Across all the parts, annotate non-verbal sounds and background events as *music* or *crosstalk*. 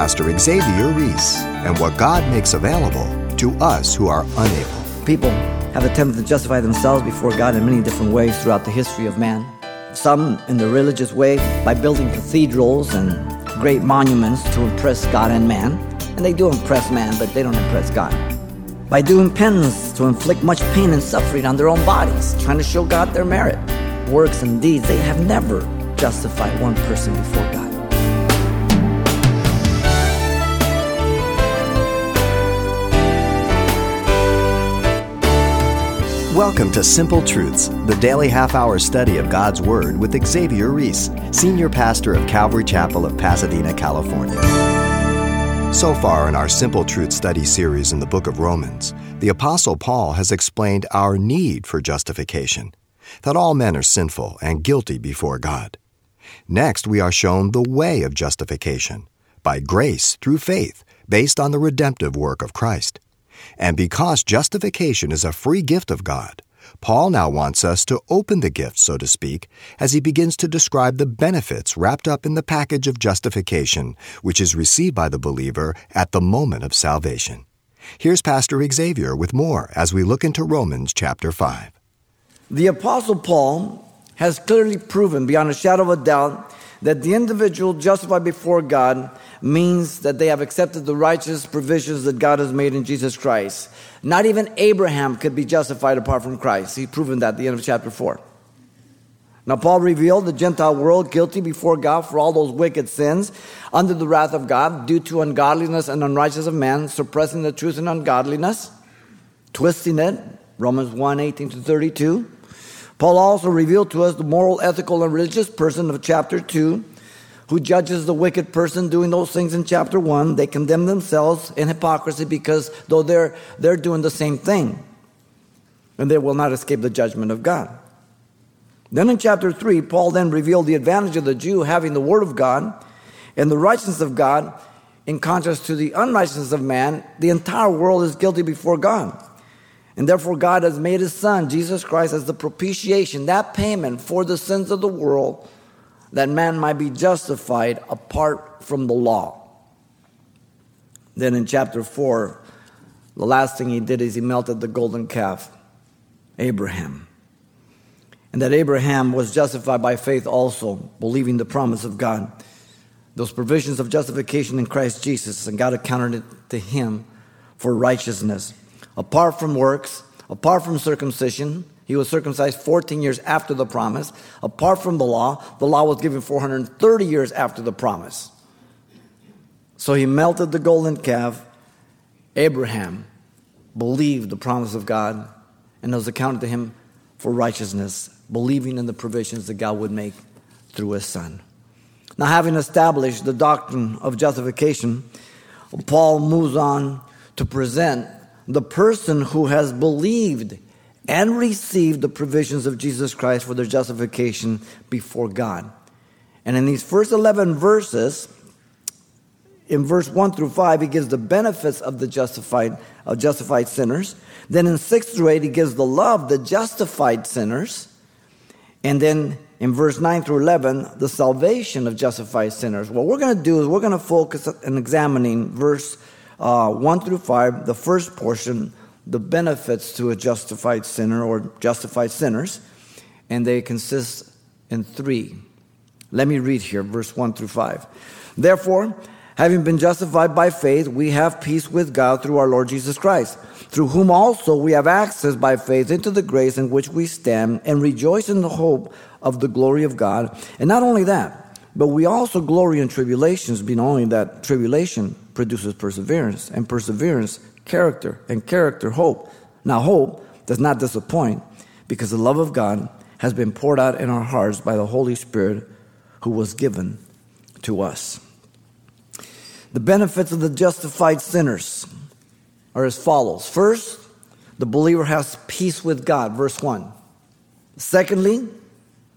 Pastor Xavier Reese and what God makes available to us who are unable. People have attempted to justify themselves before God in many different ways throughout the history of man. Some in the religious way by building cathedrals and great monuments to impress God and man. And they do impress man, but they don't impress God. By doing penance to inflict much pain and suffering on their own bodies, trying to show God their merit. Works and deeds, they have never justified one person before God. Welcome to Simple Truths, the daily half hour study of God's Word with Xavier Reese, Senior Pastor of Calvary Chapel of Pasadena, California. So far in our Simple Truth study series in the book of Romans, the Apostle Paul has explained our need for justification, that all men are sinful and guilty before God. Next, we are shown the way of justification by grace through faith, based on the redemptive work of Christ. And because justification is a free gift of God, Paul now wants us to open the gift, so to speak, as he begins to describe the benefits wrapped up in the package of justification, which is received by the believer at the moment of salvation. Here's Pastor Xavier with more as we look into Romans chapter 5. The Apostle Paul has clearly proven beyond a shadow of a doubt that the individual justified before God means that they have accepted the righteous provisions that God has made in Jesus Christ. Not even Abraham could be justified apart from Christ. He's proven that at the end of chapter 4. Now, Paul revealed the Gentile world guilty before God for all those wicked sins under the wrath of God due to ungodliness and unrighteousness of man, suppressing the truth in ungodliness, twisting it. Romans 1 18 to 32. Paul also revealed to us the moral, ethical, and religious person of chapter 2 who judges the wicked person doing those things in chapter 1. They condemn themselves in hypocrisy because though they're, they're doing the same thing, and they will not escape the judgment of God. Then in chapter 3, Paul then revealed the advantage of the Jew having the Word of God and the righteousness of God in contrast to the unrighteousness of man. The entire world is guilty before God. And therefore, God has made His Son, Jesus Christ, as the propitiation, that payment for the sins of the world that man might be justified apart from the law. Then in chapter 4, the last thing he did is he melted the golden calf, Abraham. And that Abraham was justified by faith also, believing the promise of God. Those provisions of justification in Christ Jesus, and God accounted it to him for righteousness. Apart from works, apart from circumcision, he was circumcised 14 years after the promise. Apart from the law, the law was given 430 years after the promise. So he melted the golden calf. Abraham believed the promise of God and was accounted to him for righteousness, believing in the provisions that God would make through his son. Now, having established the doctrine of justification, Paul moves on to present the person who has believed and received the provisions of Jesus Christ for their justification before God. And in these first 11 verses, in verse 1 through 5, he gives the benefits of the justified, of justified sinners. Then in 6 through 8, he gives the love, the justified sinners. And then in verse 9 through 11, the salvation of justified sinners. What we're going to do is we're going to focus on examining verse uh, 1 through 5, the first portion the benefits to a justified sinner or justified sinners, and they consist in three. Let me read here, verse 1 through 5. Therefore, having been justified by faith, we have peace with God through our Lord Jesus Christ, through whom also we have access by faith into the grace in which we stand and rejoice in the hope of the glory of God. And not only that, but we also glory in tribulations, being only that tribulation produces perseverance, and perseverance, character, and character, hope. Now, hope does not disappoint because the love of God has been poured out in our hearts by the Holy Spirit who was given to us. The benefits of the justified sinners are as follows. First, the believer has peace with God, verse 1. Secondly,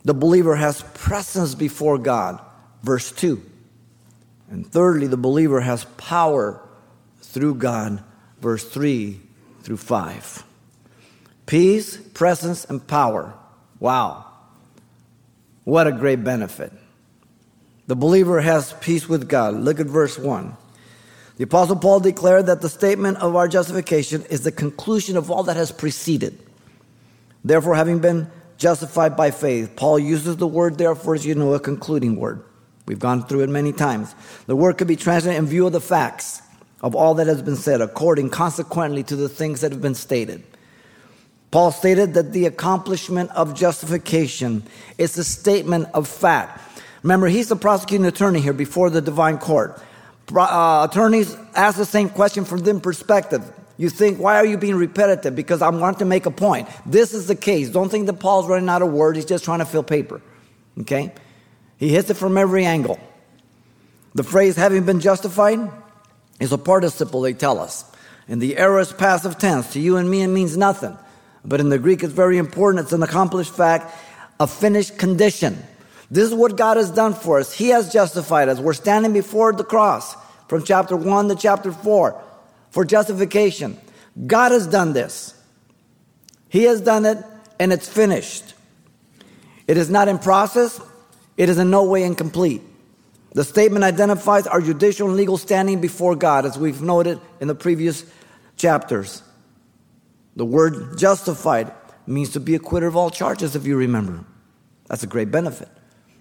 the believer has presence before God, verse 2. And thirdly, the believer has power through God, verse 3 through 5. Peace, presence, and power. Wow. What a great benefit. The believer has peace with God. Look at verse 1. The Apostle Paul declared that the statement of our justification is the conclusion of all that has preceded. Therefore, having been justified by faith, Paul uses the word therefore as you know, a concluding word. We've gone through it many times. The word could be translated in view of the facts of all that has been said, according consequently to the things that have been stated. Paul stated that the accomplishment of justification is a statement of fact. Remember, he's the prosecuting attorney here before the divine court. Uh, attorneys ask the same question from their perspective. You think, why are you being repetitive? Because I want to make a point. This is the case. Don't think that Paul's running out of words. He's just trying to fill paper. Okay? He hits it from every angle. The phrase having been justified is a participle, they tell us. And the aorist passive tense. To you and me, it means nothing. But in the Greek, it's very important. It's an accomplished fact, a finished condition. This is what God has done for us. He has justified us. We're standing before the cross from chapter 1 to chapter 4 for justification. God has done this. He has done it, and it's finished. It is not in process, it is in no way incomplete. The statement identifies our judicial and legal standing before God, as we've noted in the previous chapters. The word justified means to be acquitted of all charges, if you remember. That's a great benefit.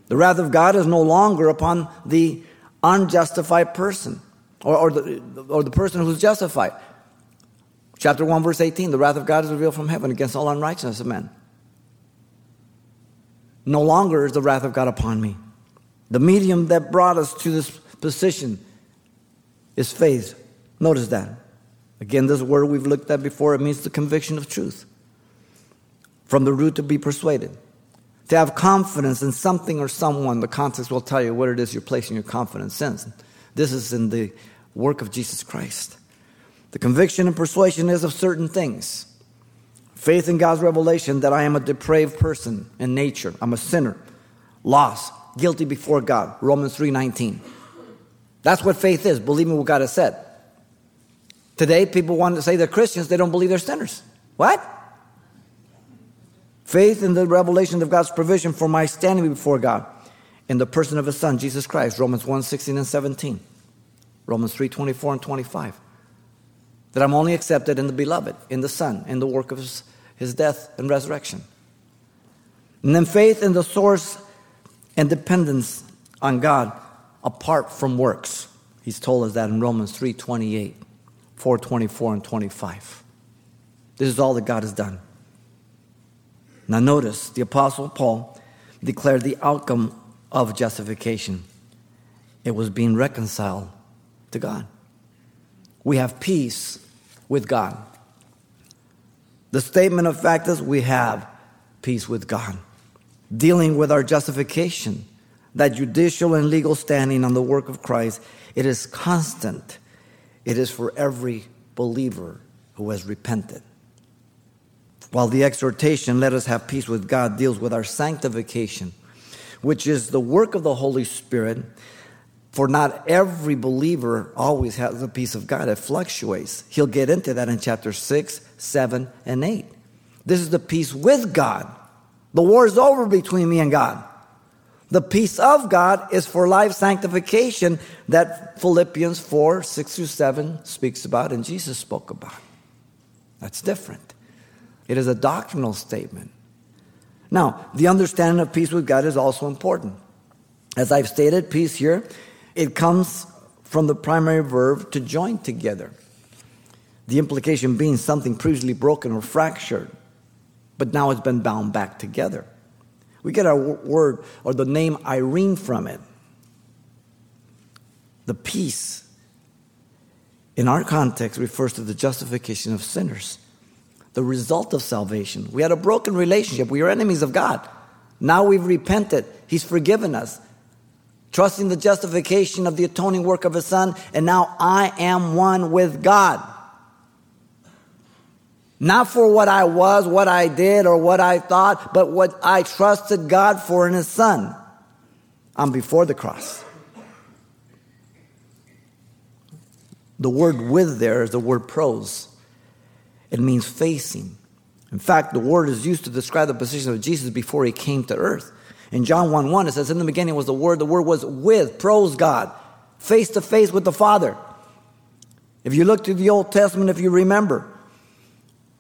The wrath of God is no longer upon the unjustified person or, or, the, or the person who's justified. Chapter 1, verse 18 the wrath of God is revealed from heaven against all unrighteousness of men. No longer is the wrath of God upon me. The medium that brought us to this position is faith. Notice that. Again, this word we've looked at before, it means the conviction of truth. From the root to be persuaded. To have confidence in something or someone, the context will tell you what it is you're placing your confidence in. This is in the work of Jesus Christ. The conviction and persuasion is of certain things. Faith in God's revelation that I am a depraved person in nature. I'm a sinner, lost, guilty before God. Romans 3:19. That's what faith is, believing what God has said. Today, people want to say they're Christians, they don't believe they're sinners. What? Faith in the revelation of God's provision for my standing before God in the person of his son, Jesus Christ, Romans 1 16 and 17, Romans 3 24 and 25. That I'm only accepted in the beloved, in the Son, in the work of his, his death and resurrection. And then faith in the source and dependence on God apart from works. He's told us that in Romans 3 28. 424 and 25. This is all that God has done. Now, notice the Apostle Paul declared the outcome of justification it was being reconciled to God. We have peace with God. The statement of fact is we have peace with God. Dealing with our justification, that judicial and legal standing on the work of Christ, it is constant it is for every believer who has repented. While the exhortation, let us have peace with God, deals with our sanctification, which is the work of the Holy Spirit. For not every believer always has the peace of God. It fluctuates. He'll get into that in chapter 6, 7, and 8. This is the peace with God. The war is over between me and God. The peace of God is for life sanctification that Philippians 4 6 through 7 speaks about and Jesus spoke about. That's different. It is a doctrinal statement. Now, the understanding of peace with God is also important. As I've stated, peace here, it comes from the primary verb to join together. The implication being something previously broken or fractured, but now it's been bound back together. We get our word or the name Irene from it. The peace in our context refers to the justification of sinners, the result of salvation. We had a broken relationship, we were enemies of God. Now we've repented, He's forgiven us. Trusting the justification of the atoning work of His Son, and now I am one with God. Not for what I was, what I did, or what I thought, but what I trusted God for in His Son. I'm before the cross. The word with there is the word pros. It means facing. In fact, the word is used to describe the position of Jesus before he came to earth. In John 1 1, it says, In the beginning was the Word, the Word was with, pros God, face to face with the Father. If you look to the Old Testament, if you remember,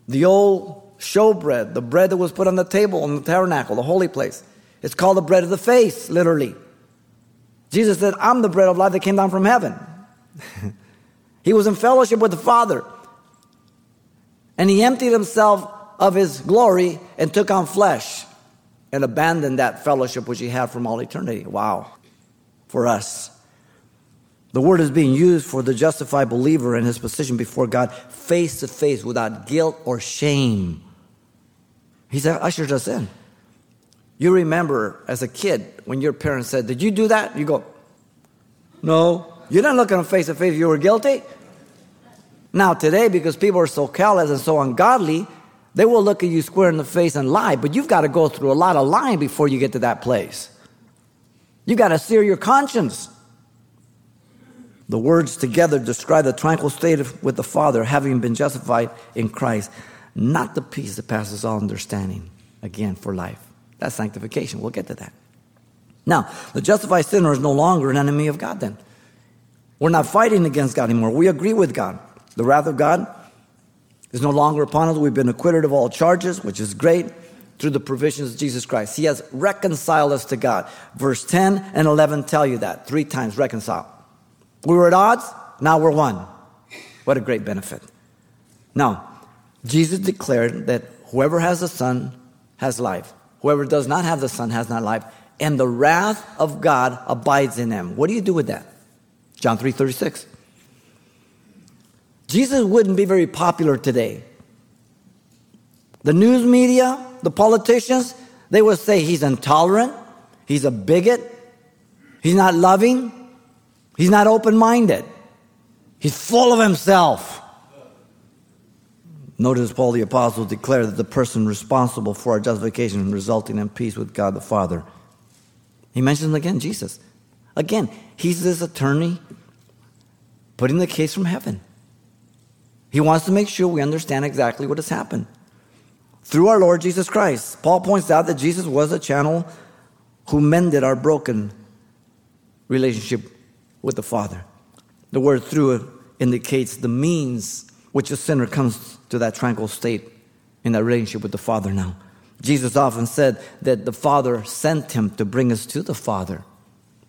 the old showbread, the bread that was put on the table in the tabernacle, the holy place, it's called the bread of the face, literally. Jesus said, I'm the bread of life that came down from heaven. *laughs* he was in fellowship with the Father. And he emptied himself of his glory and took on flesh and abandon that fellowship which he had from all eternity. Wow. For us. The word is being used for the justified believer in his position before God face to face without guilt or shame. He He's ushered us in. You remember as a kid when your parents said, Did you do that? You go, No. You didn't look at them face to face, you were guilty. Now, today, because people are so callous and so ungodly, they will look at you square in the face and lie, but you've got to go through a lot of lying before you get to that place. You've got to sear your conscience. The words together describe the tranquil state of, with the Father, having been justified in Christ, not the peace that passes all understanding, again, for life. That's sanctification. We'll get to that. Now, the justified sinner is no longer an enemy of God then. We're not fighting against God anymore. We agree with God. The wrath of God is no longer upon us. We've been acquitted of all charges, which is great, through the provisions of Jesus Christ. He has reconciled us to God. Verse 10 and 11 tell you that three times reconcile. We were at odds, now we're one. What a great benefit. Now, Jesus declared that whoever has the Son has life. Whoever does not have the Son has not life. And the wrath of God abides in them. What do you do with that? John 3 36. Jesus wouldn't be very popular today. The news media, the politicians, they would say he's intolerant, he's a bigot, he's not loving, he's not open minded, he's full of himself. Notice Paul the Apostle declared that the person responsible for our justification resulting in peace with God the Father. He mentions again Jesus. Again, he's this attorney putting the case from heaven. He wants to make sure we understand exactly what has happened. Through our Lord Jesus Christ, Paul points out that Jesus was a channel who mended our broken relationship with the Father. The word through indicates the means which a sinner comes to that tranquil state in that relationship with the Father now. Jesus often said that the Father sent him to bring us to the Father.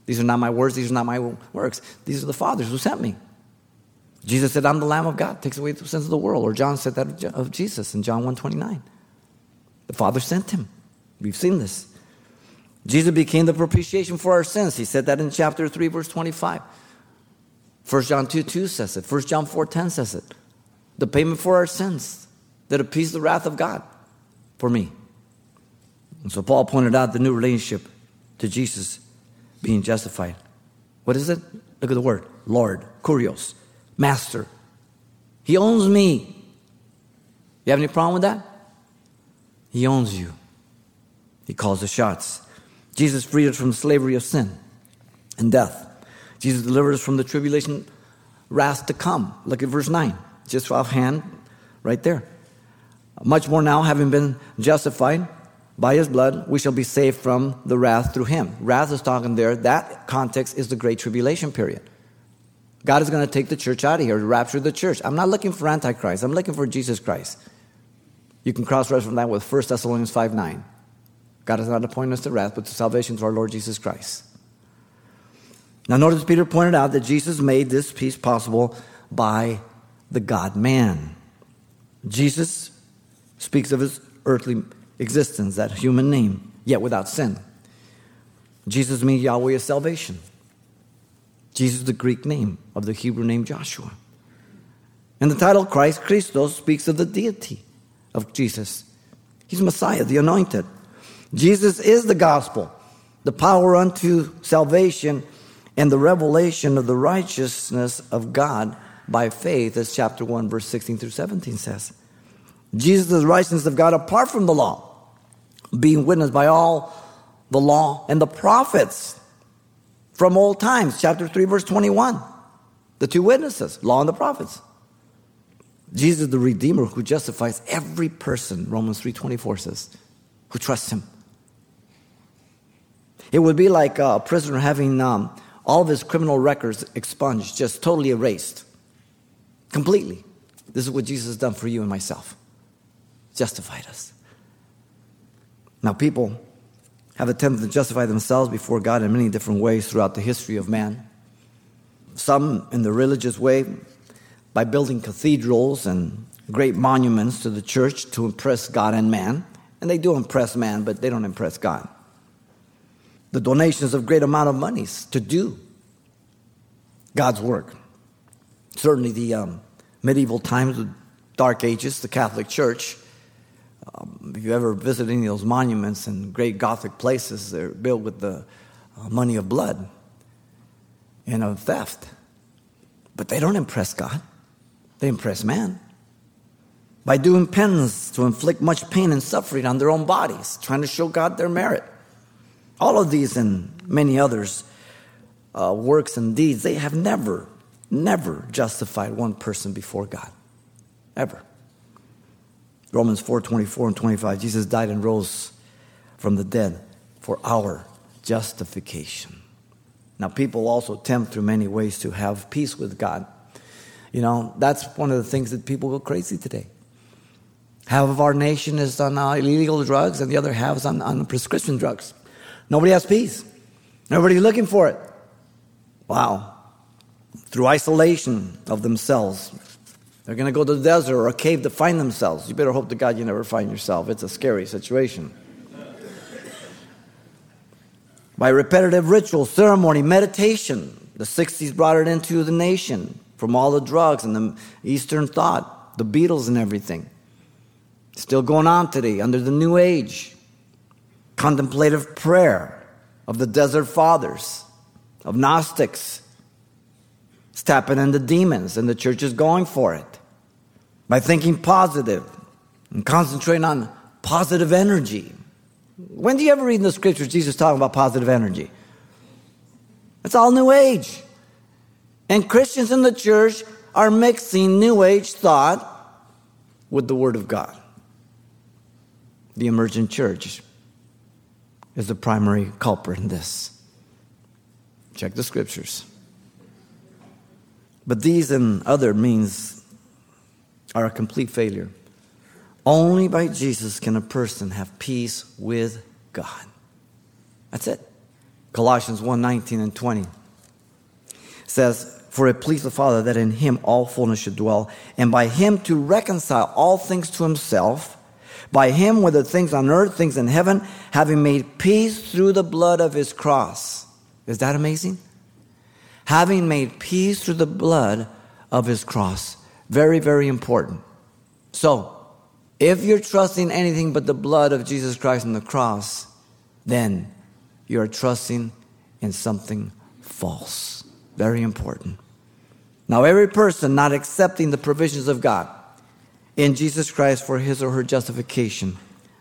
These are not my words, these are not my works. These are the Father's who sent me. Jesus said, I'm the Lamb of God, takes away the sins of the world. Or John said that of Jesus in John 1.29. The Father sent him. We've seen this. Jesus became the propitiation for our sins. He said that in chapter 3, verse 25. 1 John 2, 2 says it. 1 John 4, 10 says it. The payment for our sins that appeased the wrath of God for me. And so Paul pointed out the new relationship to Jesus being justified. What is it? Look at the word Lord, kurios master. He owns me. You have any problem with that? He owns you. He calls the shots. Jesus freed us from the slavery of sin and death. Jesus delivered us from the tribulation wrath to come. Look at verse 9, just offhand, right there. Much more now, having been justified by his blood, we shall be saved from the wrath through him. Wrath is talking there. That context is the great tribulation period. God is going to take the church out of here, rapture the church. I'm not looking for Antichrist, I'm looking for Jesus Christ. You can cross reference that with 1 Thessalonians 5 9. God has not appointed us to wrath, but to salvation through our Lord Jesus Christ. Now, notice Peter pointed out that Jesus made this peace possible by the God man. Jesus speaks of his earthly existence, that human name, yet without sin. Jesus means Yahweh is salvation. Jesus is the Greek name of the Hebrew name Joshua. And the title Christ Christos speaks of the deity of Jesus. He's Messiah, the anointed. Jesus is the gospel, the power unto salvation and the revelation of the righteousness of God by faith, as chapter 1, verse 16 through 17 says. Jesus is the righteousness of God apart from the law, being witnessed by all the law and the prophets from old times, chapter 3, verse 21. The two witnesses, law and the prophets. Jesus, the Redeemer who justifies every person, Romans 3.24 says, who trusts him. It would be like a prisoner having um, all of his criminal records expunged, just totally erased. Completely. This is what Jesus has done for you and myself. Justified us. Now, people have attempted to justify themselves before God in many different ways throughout the history of man. Some in the religious way by building cathedrals and great monuments to the church to impress God and man. And they do impress man, but they don't impress God. The donations of great amount of monies to do God's work. Certainly, the um, medieval times, the Dark Ages, the Catholic Church. Um, if you ever visit any of those monuments and great Gothic places, they're built with the uh, money of blood and of theft. But they don't impress God, they impress man. By doing penance to inflict much pain and suffering on their own bodies, trying to show God their merit. All of these and many others uh, works and deeds, they have never, never justified one person before God. Ever. Romans 4 24 and 25. Jesus died and rose from the dead for our justification. Now, people also attempt through many ways to have peace with God. You know, that's one of the things that people go crazy today. Half of our nation is on uh, illegal drugs, and the other half is on, on prescription drugs. Nobody has peace. Nobody's looking for it. Wow. Through isolation of themselves. They're going to go to the desert or a cave to find themselves. You better hope to God you never find yourself. It's a scary situation. By repetitive ritual, ceremony, meditation, the 60s brought it into the nation from all the drugs and the Eastern thought, the Beatles and everything. Still going on today under the New Age. Contemplative prayer of the Desert Fathers of Gnostics. It's tapping into demons, and the church is going for it by thinking positive and concentrating on positive energy. When do you ever read in the scriptures Jesus talking about positive energy? It's all New Age. And Christians in the church are mixing New Age thought with the Word of God. The emergent church is the primary culprit in this. Check the scriptures. But these and other means are a complete failure. Only by Jesus can a person have peace with God. That's it. Colossians 1 19 and 20 says, For it pleased the Father that in him all fullness should dwell, and by him to reconcile all things to himself, by him, whether things on earth, things in heaven, having made peace through the blood of his cross. Is that amazing? Having made peace through the blood of his cross. Very, very important. So, if you're trusting anything but the blood of Jesus Christ on the cross, then you're trusting in something false. Very important. Now, every person not accepting the provisions of God in Jesus Christ for his or her justification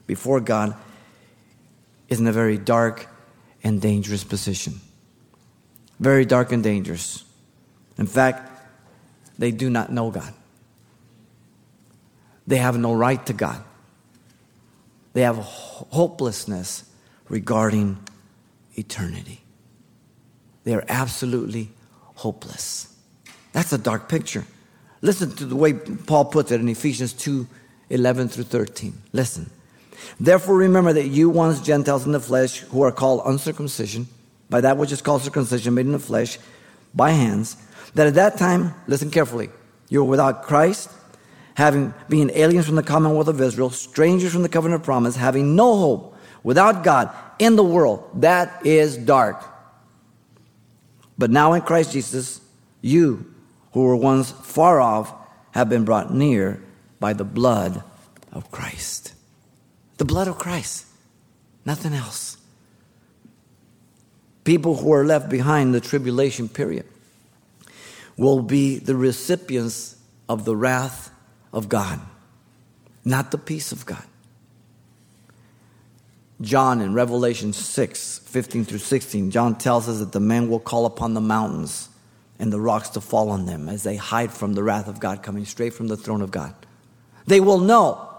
before God is in a very dark and dangerous position very dark and dangerous. In fact, they do not know God. They have no right to God. They have hopelessness regarding eternity. They are absolutely hopeless. That's a dark picture. Listen to the way Paul puts it in Ephesians 2 11 through 13. Listen. Therefore, remember that you once Gentiles in the flesh who are called uncircumcision by that which is called circumcision made in the flesh by hands, that at that time, listen carefully, you were without Christ, having been aliens from the commonwealth of Israel, strangers from the covenant of promise, having no hope, without God in the world. That is dark. But now in Christ Jesus, you who were once far off have been brought near by the blood of Christ. The blood of Christ, nothing else people who are left behind the tribulation period will be the recipients of the wrath of God, not the peace of God. John in Revelation 6 15 through 16, John tells us that the men will call upon the mountains and the rocks to fall on them as they hide from the wrath of God coming straight from the throne of God. They will know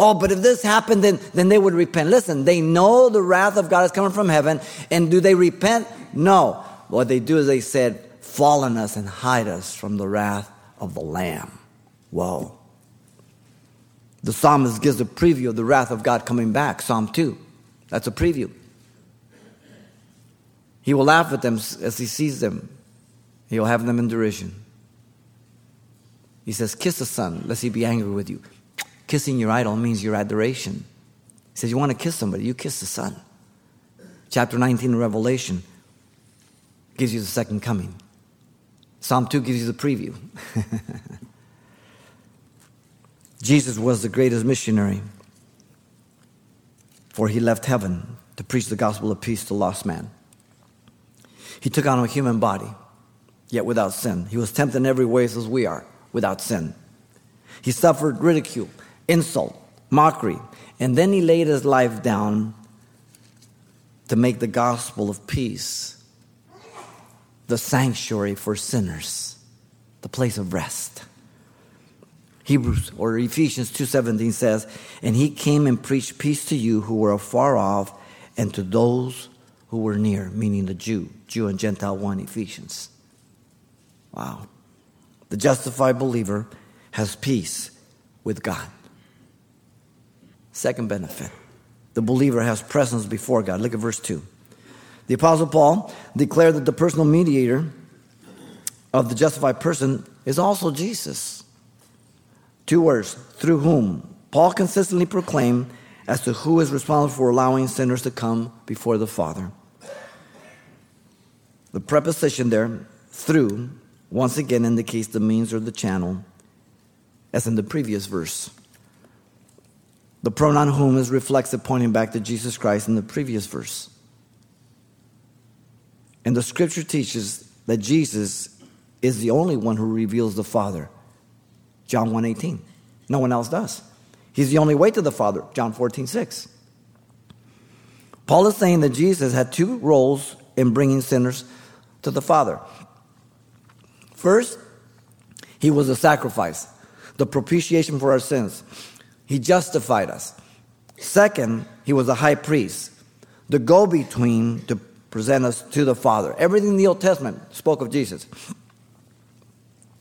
Oh, but if this happened, then, then they would repent. Listen, they know the wrath of God is coming from heaven. And do they repent? No. What they do is they said, fall on us and hide us from the wrath of the Lamb. Whoa. The psalmist gives a preview of the wrath of God coming back, Psalm 2. That's a preview. He will laugh at them as he sees them, he will have them in derision. He says, Kiss the Son, lest he be angry with you. Kissing your idol means your adoration. He says, You want to kiss somebody, you kiss the Son. Chapter 19 of Revelation gives you the second coming. Psalm 2 gives you the preview. *laughs* Jesus was the greatest missionary, for he left heaven to preach the gospel of peace to lost man. He took on a human body, yet without sin. He was tempted in every way as we are, without sin. He suffered ridicule, insult, mockery, and then he laid his life down to make the gospel of peace the sanctuary for sinners, the place of rest. Hebrews or Ephesians 2:17 says, "And he came and preached peace to you who were afar off and to those who were near," meaning the Jew, Jew and Gentile one Ephesians. Wow. The justified believer has peace with God. Second benefit. The believer has presence before God. Look at verse 2. The Apostle Paul declared that the personal mediator of the justified person is also Jesus. Two words, through whom Paul consistently proclaimed as to who is responsible for allowing sinners to come before the Father. The preposition there, through, once again indicates the means or the channel, as in the previous verse. The pronoun whom is reflexive, pointing back to Jesus Christ in the previous verse. And the scripture teaches that Jesus is the only one who reveals the Father. John 1:18. No one else does. He's the only way to the Father. John 14:6. Paul is saying that Jesus had two roles in bringing sinners to the Father. First, he was a sacrifice, the propitiation for our sins. He justified us. Second, he was a high priest, the go between to present us to the Father. Everything in the Old Testament spoke of Jesus.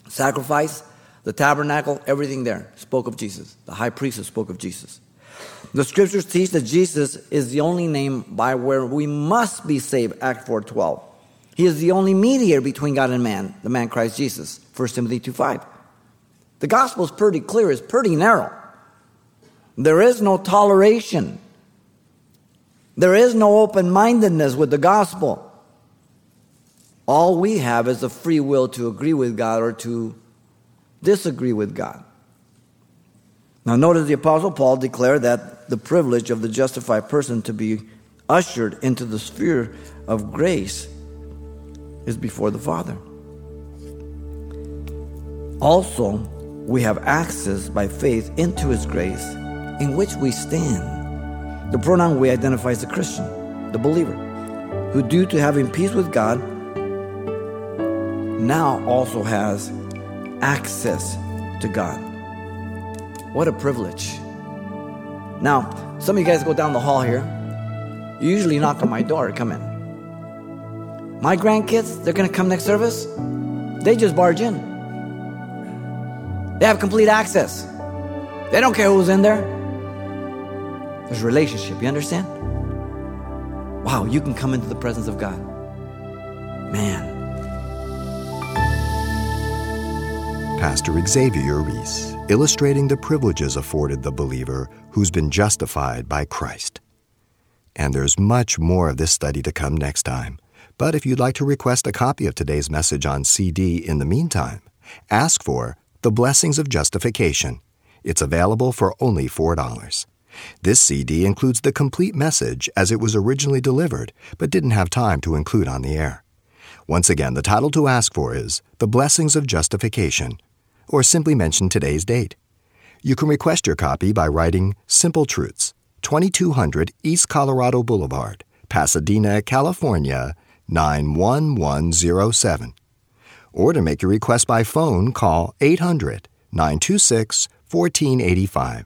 Sacrifice, the tabernacle, everything there spoke of Jesus. The high priest spoke of Jesus. The scriptures teach that Jesus is the only name by where we must be saved, Act 4.12. He is the only mediator between God and man, the man Christ Jesus, 1 Timothy 2.5. The gospel is pretty clear, it's pretty narrow. There is no toleration. There is no open mindedness with the gospel. All we have is the free will to agree with God or to disagree with God. Now, notice the Apostle Paul declared that the privilege of the justified person to be ushered into the sphere of grace is before the Father. Also, we have access by faith into His grace in which we stand. The pronoun we identify as the Christian, the believer, who, due to having peace with God, now also has access to God. What a privilege. Now, some of you guys go down the hall here. You usually knock on my door come in. My grandkids, they're to come next service. They just barge in. They have complete access. They don't care who's in there. There's relationship. You understand? Wow, you can come into the presence of God. Man. Pastor Xavier Reese, illustrating the privileges afforded the believer who's been justified by Christ. And there's much more of this study to come next time. But if you'd like to request a copy of today's message on CD in the meantime, ask for The Blessings of Justification. It's available for only $4. This CD includes the complete message as it was originally delivered, but didn't have time to include on the air. Once again, the title to ask for is The Blessings of Justification, or simply mention today's date. You can request your copy by writing Simple Truths, 2200 East Colorado Boulevard, Pasadena, California, 91107. Or to make your request by phone, call 800 926 1485.